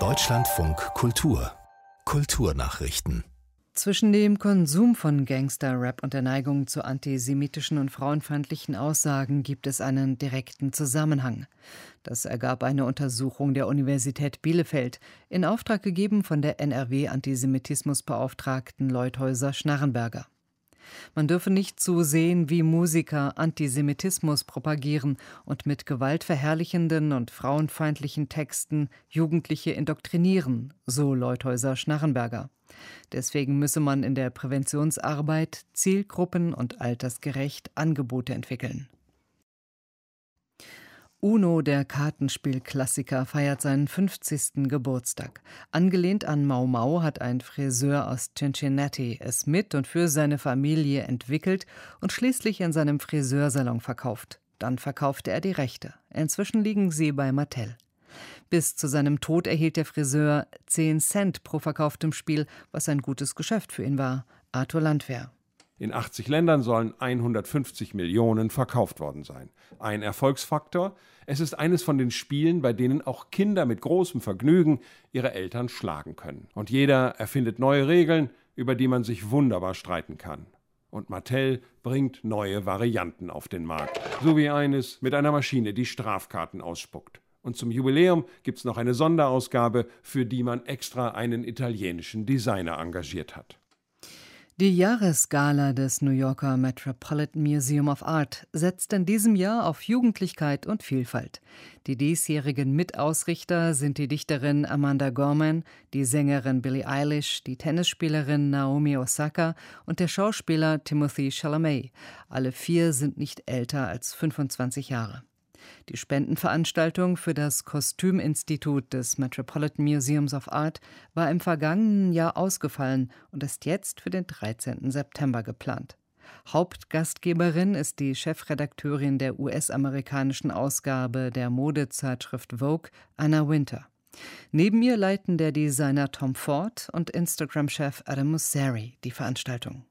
Deutschlandfunk Kultur Kulturnachrichten zwischen dem Konsum von Gangster-Rap und der Neigung zu antisemitischen und frauenfeindlichen Aussagen gibt es einen direkten Zusammenhang. Das ergab eine Untersuchung der Universität Bielefeld, in Auftrag gegeben von der NRW-Antisemitismusbeauftragten Leuthäuser Schnarrenberger. Man dürfe nicht zusehen, wie Musiker Antisemitismus propagieren und mit gewaltverherrlichenden und frauenfeindlichen Texten Jugendliche indoktrinieren, so Leuthäuser Schnarrenberger. Deswegen müsse man in der Präventionsarbeit zielgruppen- und altersgerecht Angebote entwickeln. Uno, der Kartenspielklassiker, feiert seinen 50. Geburtstag. Angelehnt an Mau Mau hat ein Friseur aus Cincinnati es mit und für seine Familie entwickelt und schließlich in seinem Friseursalon verkauft. Dann verkaufte er die Rechte. Inzwischen liegen sie bei Mattel. Bis zu seinem Tod erhielt der Friseur 10 Cent pro verkauftem Spiel, was ein gutes Geschäft für ihn war. Arthur Landwehr. In 80 Ländern sollen 150 Millionen verkauft worden sein. Ein Erfolgsfaktor, es ist eines von den Spielen, bei denen auch Kinder mit großem Vergnügen ihre Eltern schlagen können. Und jeder erfindet neue Regeln, über die man sich wunderbar streiten kann. Und Mattel bringt neue Varianten auf den Markt, so wie eines mit einer Maschine, die Strafkarten ausspuckt. Und zum Jubiläum gibt es noch eine Sonderausgabe, für die man extra einen italienischen Designer engagiert hat. Die Jahresgala des New Yorker Metropolitan Museum of Art setzt in diesem Jahr auf Jugendlichkeit und Vielfalt. Die diesjährigen Mitausrichter sind die Dichterin Amanda Gorman, die Sängerin Billie Eilish, die Tennisspielerin Naomi Osaka und der Schauspieler Timothy Chalamet. Alle vier sind nicht älter als 25 Jahre. Die Spendenveranstaltung für das Kostüminstitut des Metropolitan Museums of Art war im vergangenen Jahr ausgefallen und ist jetzt für den 13. September geplant. Hauptgastgeberin ist die Chefredakteurin der US-amerikanischen Ausgabe der Modezeitschrift Vogue, Anna Winter. Neben ihr leiten der Designer Tom Ford und Instagram-Chef Adam Mosseri die Veranstaltung.